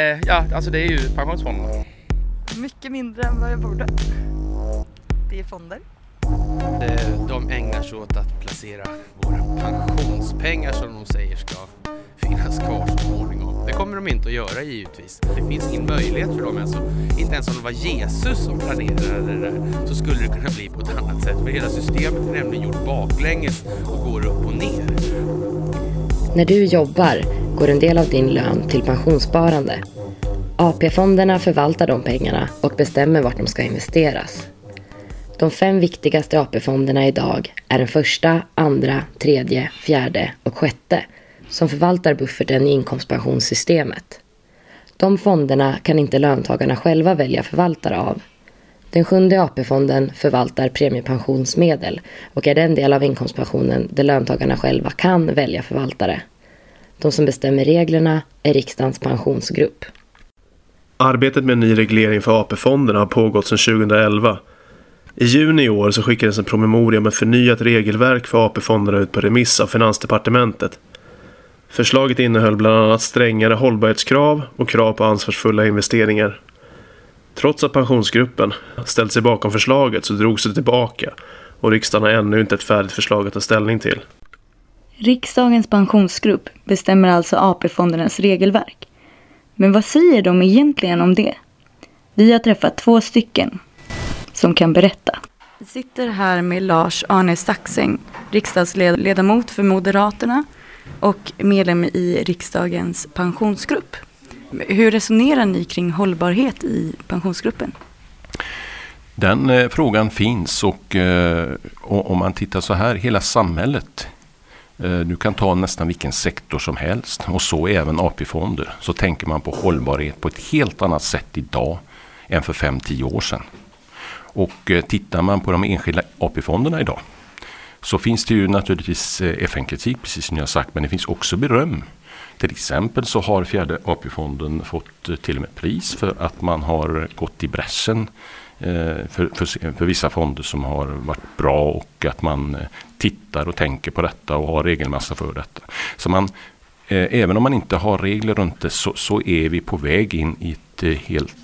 Eh, ja, alltså det är ju pensionsfonderna. Mycket mindre än vad jag borde. Det är fonder. Eh, De ägnar sig åt att placera våra pensionspengar som de säger ska finnas kvar så småningom. Det kommer de inte att göra givetvis. Det finns ingen möjlighet för dem. Alltså, inte ens om det var Jesus som planerade det där så skulle det kunna bli på ett annat sätt. För hela systemet är nämligen gjort baklänges och går upp och ner. När du jobbar går en del av din lön till pensionssparande. AP-fonderna förvaltar de pengarna och bestämmer vart de ska investeras. De fem viktigaste AP-fonderna idag är den första, andra, tredje, fjärde och sjätte som förvaltar bufferten i inkomstpensionssystemet. De fonderna kan inte löntagarna själva välja förvaltare av. Den sjunde AP-fonden förvaltar premiepensionsmedel och är den del av inkomstpensionen där löntagarna själva kan välja förvaltare. De som bestämmer reglerna är riksdagens pensionsgrupp. Arbetet med en ny reglering för AP-fonderna har pågått sedan 2011. I juni i år så skickades en promemoria med förnyat regelverk för AP-fonderna ut på remiss av Finansdepartementet. Förslaget innehöll bland annat strängare hållbarhetskrav och krav på ansvarsfulla investeringar. Trots att pensionsgruppen ställt sig bakom förslaget så drogs det tillbaka och riksdagen har ännu inte ett färdigt förslag att ta ställning till. Riksdagens pensionsgrupp bestämmer alltså AP-fondernas regelverk. Men vad säger de egentligen om det? Vi har träffat två stycken som kan berätta. Vi sitter här med Lars Arne Saxeng, riksdagsledamot för Moderaterna och medlem i riksdagens pensionsgrupp. Hur resonerar ni kring hållbarhet i pensionsgruppen? Den eh, frågan finns och, eh, och om man tittar så här, hela samhället Eh, du kan ta nästan vilken sektor som helst och så även AP-fonder. Så tänker man på hållbarhet på ett helt annat sätt idag än för 5-10 år sedan. Och eh, tittar man på de enskilda AP-fonderna idag så finns det ju naturligtvis eh, FN-kritik precis som jag har sagt men det finns också beröm. Till exempel så har fjärde AP-fonden fått till och med pris för att man har gått i bräschen för, för, för, vissa fonder som har varit bra och att man tittar och tänker på detta och har regelmassa för detta. Så man, även om man inte har regler runt det så, så är vi på väg in i ett helt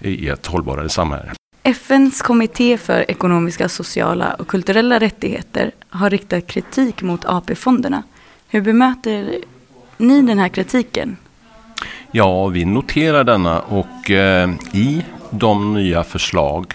i ett hållbarare samhälle. FNs kommitté för ekonomiska, sociala och kulturella rättigheter har riktat kritik mot AP-fonderna. Hur bemöter ni den här kritiken? Ja, vi noterar denna och eh, i de nya förslag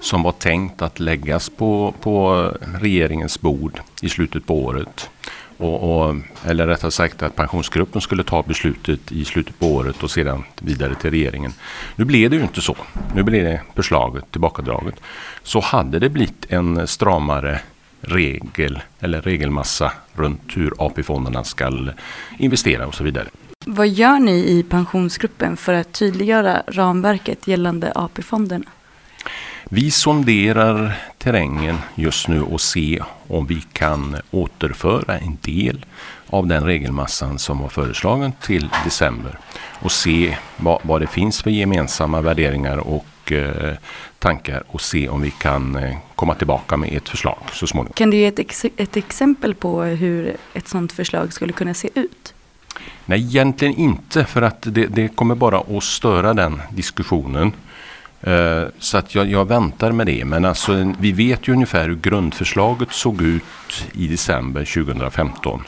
som var tänkt att läggas på, på regeringens bord i slutet på året och, och, eller rättare sagt att pensionsgruppen skulle ta beslutet i slutet på året och sedan vidare till regeringen. Nu blev det ju inte så. Nu blev det förslaget tillbakadraget. Så hade det blivit en stramare regel eller regelmassa runt hur AP-fonderna ska investera och så vidare. Vad gör ni i pensionsgruppen för att tydliggöra ramverket gällande AP-fonderna? Vi sonderar terrängen just nu och se om vi kan återföra en del av den regelmassan som var föreslagen till december och se vad, vad det finns för gemensamma värderingar och eh, tankar och se om vi kan eh, komma tillbaka med ett förslag så småningom. Kan du ge ett, ex ett exempel på hur ett sådant förslag skulle kunna se ut? Nej, egentligen inte för att det, det kommer bara att störa den diskussionen. Eh, så att jag, jag, väntar med det. Men alltså, vi vet ju ungefär hur grundförslaget såg ut i december 2015.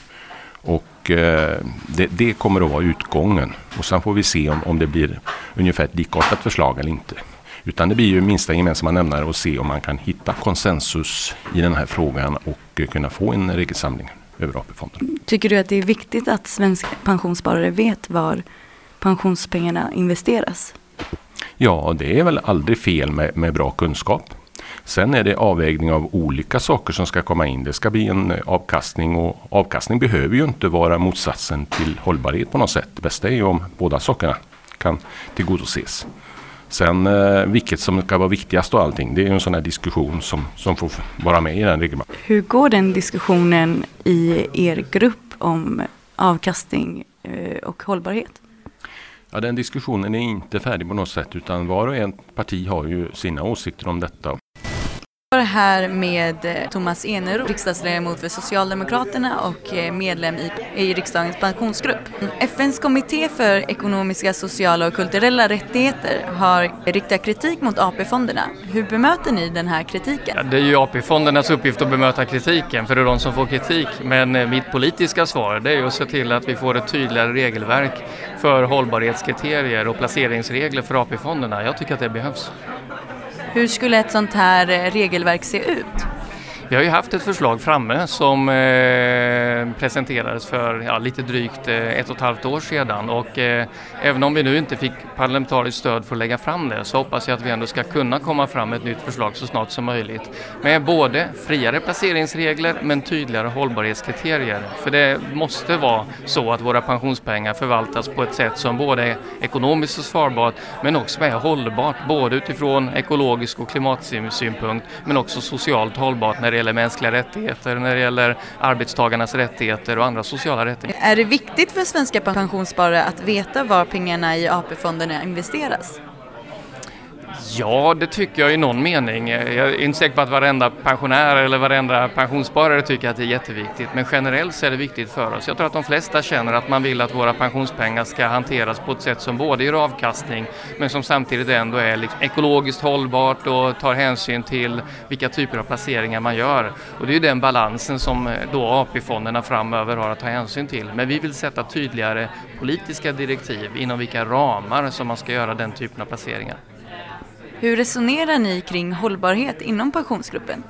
Och eh, det, det, kommer att vara utgången. Och sen får vi se om, om det blir ungefär ett likartat förslag eller inte. Utan det blir ju minsta gemensamma nämnare och se om man kan hitta konsensus i den här frågan och eh, kunna få en regelsamling över AP-fonden. Tycker du att det är viktigt att svenska pensionssparare vet var pensionspengarna investeras? Ja, det är väl aldrig fel med, med bra kunskap. Sen är det avvägning av olika saker som ska komma in. Det ska bli en avkastning och avkastning behöver ju inte vara motsatsen till hållbarhet på något sätt. Det bästa är ju om båda sakerna kan tillgodoses. Sen eh, vilket som ska vara viktigast och allting, det är en sån här diskussion som, som får vara med i den regeln. Hur går den diskussionen i er grupp om avkastning eh, och hållbarhet? Ja, den diskussionen är inte färdig på något sätt utan var och en parti har ju sina åsikter om detta. Jag är här med eh, Thomas Eneroth, riksdagsledamot för Socialdemokraterna och eh, medlem i, i riksdagens pensionsgrupp. FNs kommitté för ekonomiska, sociala och kulturella rättigheter har riktat kritik mot AP-fonderna. Hur bemöter ni den här kritiken? Ja, det är ju AP-fondernas uppgift att bemöta kritiken, för det är de som får kritik. Men eh, mitt politiska svar det är ju att se till att vi får ett tydligare regelverk för hållbarhetskriterier och placeringsregler för AP-fonderna. Jag tycker att det behövs. Hur skulle ett sånt här eh, regelverk se ut? Vi har ju haft ett förslag framme som eh, presenterades för ja, lite drygt eh, ett och ett halvt år sedan och eh, även om vi nu inte fick parlamentariskt stöd för att lägga fram det så hoppas jag att vi ändå ska kunna komma fram med ett nytt förslag så snart som möjligt med både friare placeringsregler men tydligare hållbarhetskriterier. För det måste vara så att våra pensionspengar förvaltas på ett sätt som både är ekonomiskt försvarbart men också är hållbart både utifrån ekologisk och klimatsynpunkt men också socialt hållbart när det gäller mänskliga rättigheter, när det gäller arbetstagarnas rättigheter och andra sociala rättigheter. Är det viktigt för svenska pensionssparare att veta var pengarna i AP-fonderna investeras? Ja, det tycker jag i någon mening. Jag är inte säker på att varenda pensionär eller varenda pensionssparare tycker att det är jätteviktigt, men generellt så är det viktigt för oss. Jag tror att de flesta känner att man vill att våra pensionspengar ska hanteras på ett sätt som både ger avkastning, men som samtidigt ändå är liksom ekologiskt hållbart och tar hänsyn till vilka typer av placeringar man gör. Och det är ju den balansen som eh, då AP-fonderna framöver har att ta hänsyn till. Men vi vill sätta tydligare politiska direktiv inom vilka ramar som man ska göra den typen av placeringar. Hur resonerar ni kring hållbarhet inom pensionsgruppen?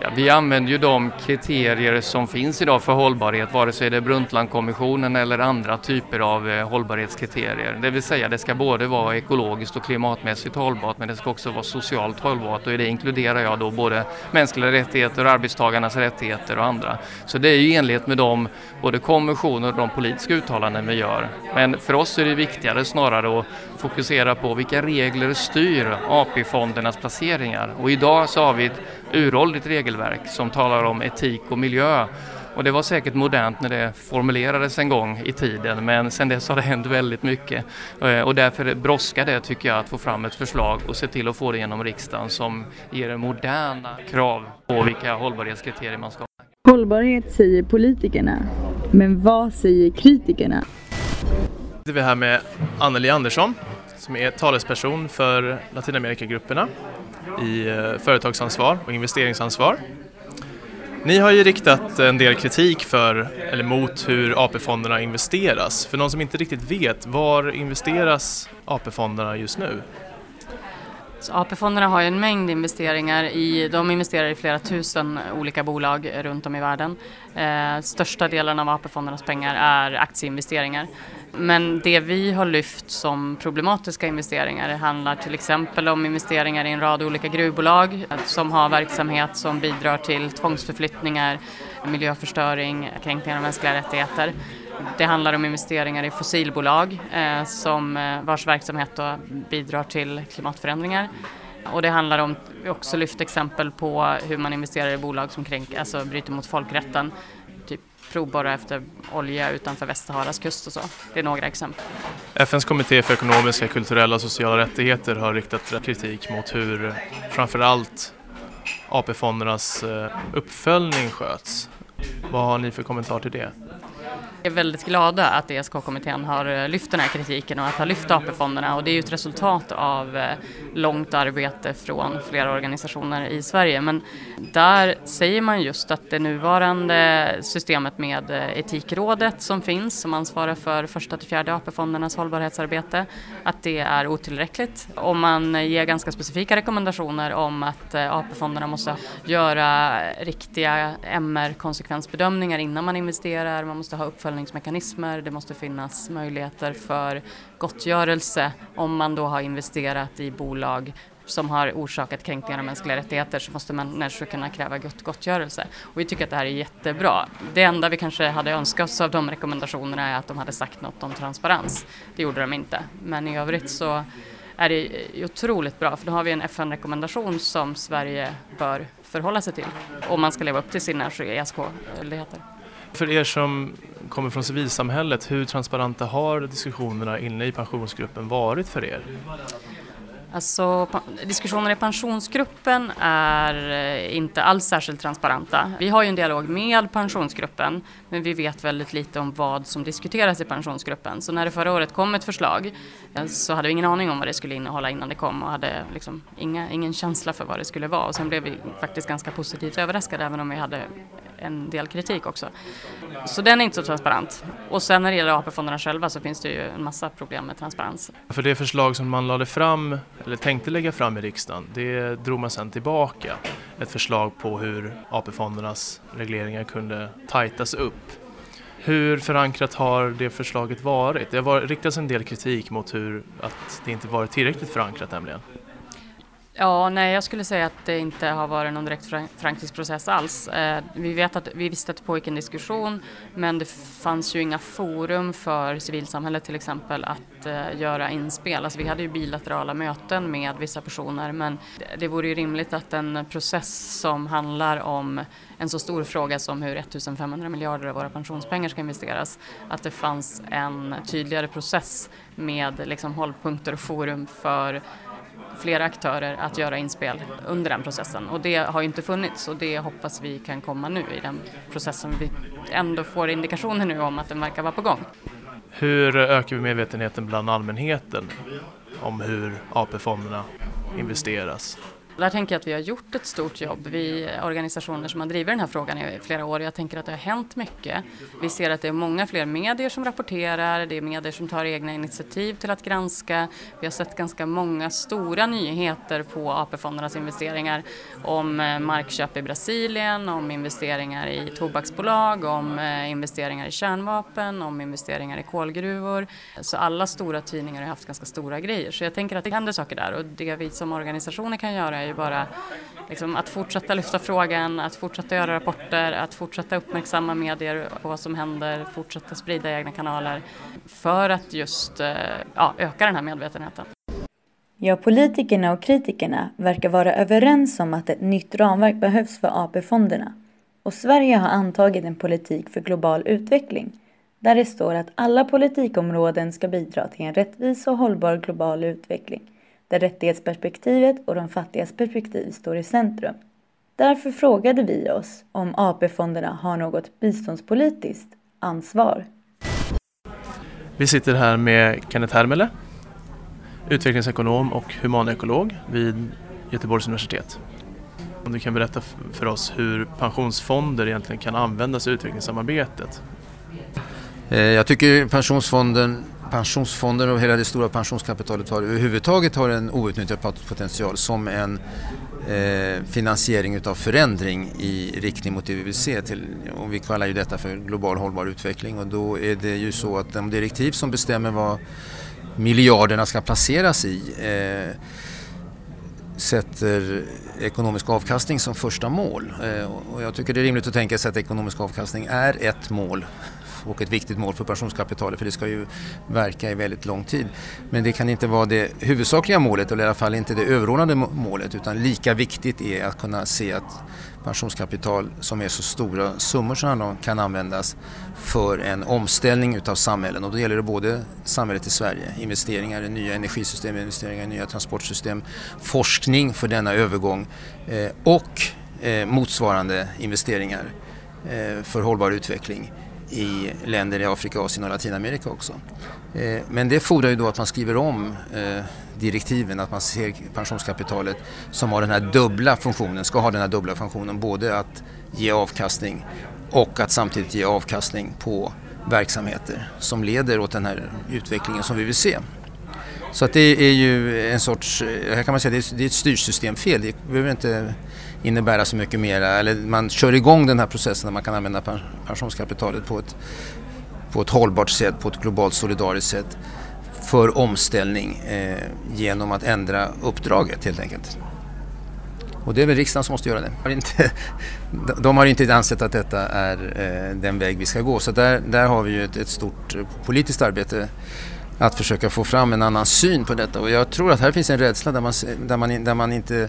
Ja, vi använder ju de kriterier som finns idag för hållbarhet, vare sig det är Brundtlandkommissionen eller andra typer av eh, hållbarhetskriterier. Det vill säga det ska både vara ekologiskt och klimatmässigt hållbart men det ska också vara socialt hållbart och i det inkluderar jag då både mänskliga rättigheter, arbetstagarnas rättigheter och andra. Så det är ju i enlighet med de både konventioner och de politiska uttalanden vi gör. Men för oss är det viktigare snarare att fokusera på vilka regler styr AP-fondernas placeringar och idag så har vi ett uråldrigt regelverk som talar om etik och miljö. Och det var säkert modernt när det formulerades en gång i tiden men sen dess har det hänt väldigt mycket. Eh, och därför brådskar det tycker jag att få fram ett förslag och se till att få det genom riksdagen som ger moderna krav på vilka hållbarhetskriterier man ska ha. Hållbarhet säger politikerna, men vad säger kritikerna? Nu är vi här med Anneli Andersson som är talesperson för Latinamerikagrupperna i eh, företagsansvar och investeringsansvar. Ni har ju riktat en del kritik för, eller mot hur AP-fonderna investeras. För någon som inte riktigt vet, var investeras AP-fonderna just nu? AP-fonderna har ju en mängd investeringar. I, de investerar i flera tusen olika bolag runt om i världen. Eh, största delen av AP-fondernas pengar är aktieinvesteringar. Men det vi har lyft som problematiska investeringar handlar till exempel om investeringar i en rad olika gruvbolag som har verksamhet som bidrar till tvångsförflyttningar, miljöförstöring, kränkningar av mänskliga rättigheter. Det handlar om investeringar i fossilbolag eh, som, eh, vars verksamhet då bidrar till klimatförändringar. Och det handlar om, vi har också lyft exempel på hur man investerar i bolag som kränk, alltså bryter mot folkrätten. Typ provborra efter olja utanför Västsaharas kust och så. Det är några exempel. FNs kommitté för ekonomiska, kulturella och sociala rättigheter har riktat kritik mot hur framförallt AP-fondernas eh, uppföljning sköts. Vad har ni för kommentar till det? Är väldigt glada att ESK-kommittén har eh, lyft den här kritiken och att ha lyft AP-fonderna och det är ju ett resultat av eh, långt arbete från flera organisationer i Sverige. Men där säger man just att det nuvarande systemet med eh, Etikrådet som finns som ansvarar för första till fjärde AP-fondernas hållbarhetsarbete, att det är otillräckligt. Och man ger ganska specifika rekommendationer om att AP-fonderna måste göra riktiga MR-konsekvensbedömningar innan man investerar, man måste ha uppföljning uppföljningsmekanismer, det måste finnas möjligheter för gottgörelse om man då har investerat i bolag som har orsakat kränkningar av mänskliga rättigheter så måste människor kunna kräva gott gottgörelse. Och vi tycker att det här är jättebra. Det enda vi kanske hade önskat oss av de rekommendationerna är att de hade sagt något om transparens. Det gjorde de inte. Men i övrigt så är det otroligt bra för då har vi en FN-rekommendation som Sverige bör förhålla sig till om man ska leva upp till sina ESK-skyldigheter. För er som kommer från civilsamhället, hur transparenta har diskussionerna inne i pensionsgruppen varit för er? Alltså, diskussioner i pensionsgruppen är eh, inte alls särskilt transparenta. Vi har ju en dialog med pensionsgruppen men vi vet väldigt lite om vad som diskuteras i pensionsgruppen. Så när det förra året kom ett förslag eh, så hade vi ingen aning om vad det skulle innehålla innan det kom och hade liksom inga, ingen känsla för vad det skulle vara. Och sen blev vi faktiskt ganska positivt överraskade även om vi hade en del kritik också. Så den är inte så transparent. Och sen när det gäller AP-fonderna själva så finns det ju en massa problem med transparens. För det förslag som man lade fram, eller tänkte lägga fram i riksdagen, det drog man sen tillbaka. Ett förslag på hur AP-fondernas regleringar kunde tajtas upp. Hur förankrat har det förslaget varit? Det har riktats en del kritik mot hur, att det inte varit tillräckligt förankrat nämligen. Ja, nej, jag skulle säga att det inte har varit någon direkt förankringsprocess alls. Eh, vi, vet att, vi visste att det pågick en diskussion, men det fanns ju inga forum för civilsamhället till exempel att eh, göra inspel. Alltså, vi hade ju bilaterala möten med vissa personer, men det vore ju rimligt att en process som handlar om en så stor fråga som hur 1500 miljarder av våra pensionspengar ska investeras, att det fanns en tydligare process med liksom hållpunkter och forum för flera aktörer att göra inspel under den processen och det har ju inte funnits och det hoppas vi kan komma nu i den processen. Vi ändå får indikationer nu om att den verkar vara på gång. Hur ökar vi medvetenheten bland allmänheten om hur AP-fonderna investeras? Där tänker jag att vi har gjort ett stort jobb. Vi organisationer som har drivit den här frågan i flera år. Jag tänker att det har hänt mycket. Vi ser att det är många fler medier som rapporterar, det är medier som tar egna initiativ till att granska. Vi har sett ganska många stora nyheter på AP-fondernas investeringar om eh, markköp i Brasilien, om investeringar i tobaksbolag, om eh, investeringar i kärnvapen, om investeringar i kolgruvor. Så alla stora tidningar har haft ganska stora grejer. Så jag tänker att det händer saker där och det vi som organisationer kan göra ju bara liksom, att fortsätta lyfta frågan, att fortsätta göra rapporter, att fortsätta uppmärksamma medier på vad som händer, fortsätta sprida egna kanaler för att just eh, ja, öka den här medvetenheten. Ja, politikerna och kritikerna verkar vara överens om att ett nytt ramverk behövs för AP-fonderna. Och Sverige har antagit en politik för global utveckling där det står att alla politikområden ska bidra till en rättvis och hållbar global utveckling där rättighetsperspektivet och de fattigas perspektiv står i centrum. Därför frågade vi oss om AP-fonderna har något biståndspolitiskt ansvar. Vi sitter här med Kenneth Hermele, utvecklingsekonom och humanekolog vid Göteborgs universitet. Om du kan berätta för oss hur pensionsfonder egentligen kan användas i utvecklingssamarbetet? Eh, jag tycker pensionsfonden pensionsfonder och hela det stora pensionskapitalet har överhuvudtaget har en outnyttjad potential som en eh, finansiering utav förändring i riktning mot det vi vill se. Till, och vi kallar ju detta för global hållbar utveckling och då är det ju så att de direktiv som bestämmer vad miljarderna ska placeras i eh, sätter ekonomisk avkastning som första mål. Eh, och jag tycker det är rimligt att tänka sig att ekonomisk avkastning är ett mål och ett viktigt mål för pensionskapitalet för det ska ju verka i väldigt lång tid. Men det kan inte vara det huvudsakliga målet eller i alla fall inte det överordnade målet utan lika viktigt är att kunna se att pensionskapital som är så stora summor som kan användas för en omställning utav samhällen och då gäller det både samhället i Sverige, investeringar i nya energisystem, investeringar i nya transportsystem, forskning för denna övergång eh, och eh, motsvarande investeringar eh, för hållbar utveckling i länder i Afrika, Asien och Latinamerika också. Eh, men det fordrar ju då att man skriver om eh, direktiven, att man ser pensionskapitalet som har den här dubbla funktionen, ska ha den här dubbla funktionen, både att ge avkastning och att samtidigt ge avkastning på verksamheter som leder åt den här utvecklingen som vi vill se. Så att det är ju en sorts, eh, här kan man säga det är ett styrsystemfel. Det behöver inte innebära så mycket mer. Eller man kör igång den här processen där man kan använda pensionskapitalet på ett, på ett hållbart sätt, på ett globalt solidariskt sätt för omställning eh, genom att ändra uppdraget helt enkelt. Och det är väl riksdagen som måste göra det. De har inte, de har inte ansett att detta är eh, den väg vi ska gå. Så där, där har vi ju ett, ett stort eh, politiskt arbete att försöka få fram en annan syn på detta. Och jag tror att här finns en rädsla där man, där man, där man inte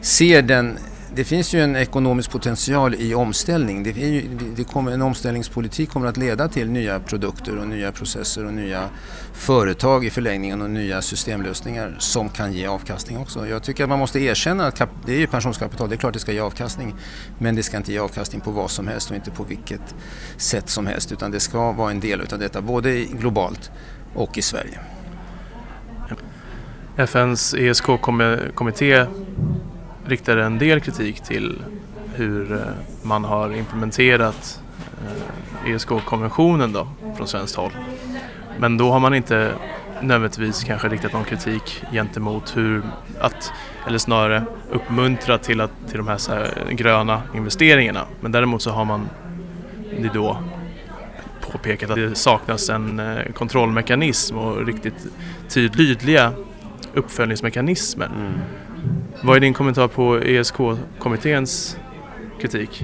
ser den det finns ju en ekonomisk potential i omställning. Det, ju, det kommer, en omställningspolitik kommer att leda till nya produkter och nya processer och nya företag i förlängningen och nya systemlösningar som kan ge avkastning också. Jag tycker att man måste erkänna att kap, det är ju pensionskapital, det är klart det ska ge avkastning men det ska inte ge avkastning på vad som helst och inte på vilket sätt som helst utan det ska vara en del av detta både globalt och i Sverige. FNs ESK-kommitté riktade en del kritik till hur eh, man har implementerat eh, ESK-konventionen då från svenskt håll. Men då har man inte nödvändigtvis kanske riktat någon kritik gentemot hur att, eller snarare uppmuntra till, att, till de här, här eh, gröna investeringarna. Men däremot så har man det då påpekat att det saknas en kontrollmekanism och riktigt tydliga uppföljningsmekanismer. Mm. Vad är din kommentar på ESK-kommitténs kritik?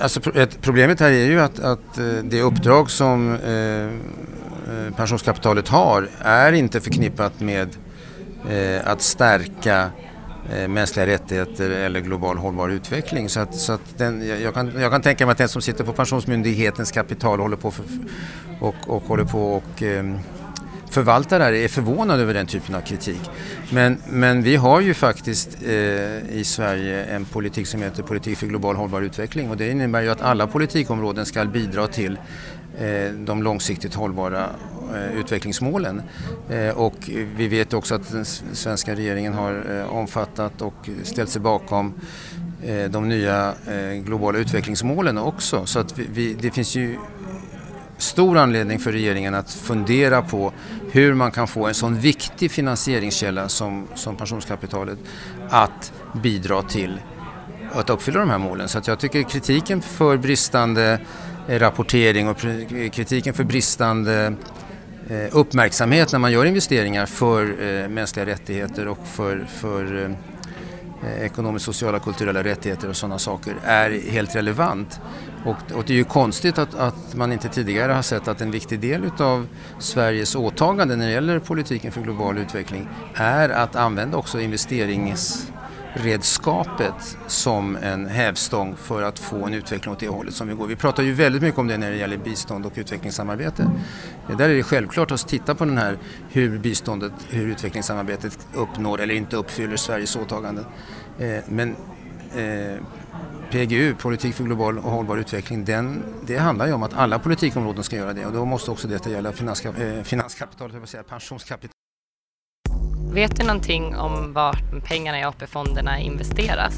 Alltså, problemet här är ju att, att eh, det uppdrag som eh, eh, pensionskapitalet har är inte förknippat med eh, att stärka eh, mänskliga rättigheter eller global hållbar utveckling. Så att, så att den, jag, kan, jag kan tänka mig att den som sitter på Pensionsmyndighetens kapital håller på för, och, och håller på och eh, förvaltare är förvånad över den typen av kritik. Men, men vi har ju faktiskt eh, i Sverige en politik som heter politik för global hållbar utveckling och det innebär ju att alla politikområden ska bidra till eh, de långsiktigt hållbara eh, utvecklingsmålen. Eh, och vi vet också att den svenska regeringen har eh, omfattat och ställt sig bakom eh, de nya eh, globala utvecklingsmålen också. Så att vi, vi, det finns ju stor anledning för regeringen att fundera på hur man kan få en sån viktig finansieringskälla som, som pensionskapitalet att bidra till att uppfylla de här målen. Så att jag tycker kritiken för bristande eh, rapportering och kritiken för bristande eh, uppmärksamhet när man gör investeringar för eh, mänskliga rättigheter och för, för ekonomiskt, sociala, kulturella rättigheter och sådana saker är helt relevant. Och, och, det är ju konstigt att, att, man inte tidigare har sett att en viktig del utav Sveriges åtagande när det gäller politiken för global utveckling är att använda också investeringsredskapet som en hävstång för att få en utveckling åt det hållet som vi går. Vi pratar ju väldigt mycket om det när det gäller bistånd och utvecklingssamarbete. Där är det självklart att titta på den här hur biståndet, hur utvecklingssamarbetet uppnår eller inte uppfyller Sveriges åtaganden. Eh, men eh, PGU, politik för global och hållbar utveckling, den, det handlar ju om att alla politikområden ska göra det och då måste också detta gälla finanskap eh, finanskapitalet, jag säga, pensionskapital. Vet du någonting om vart pengarna i AP-fonderna investeras?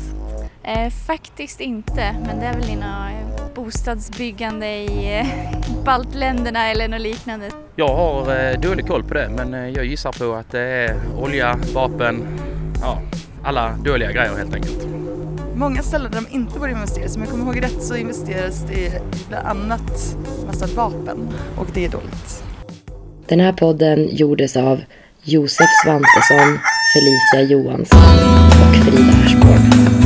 Eh, faktiskt inte, men det är väl inom eh, bostadsbyggande i eh, baltländerna eller något liknande. Jag har eh, dålig koll på det, men eh, jag gissar på att det är olja, vapen, ja, alla dåliga grejer helt enkelt många ställen där de inte borde investera, Om jag kommer ihåg rätt så investeras det i bland annat massa vapen och det är dåligt. Den här podden gjordes av Josef Svantesson, Felicia Johansson och Frida Ersborg.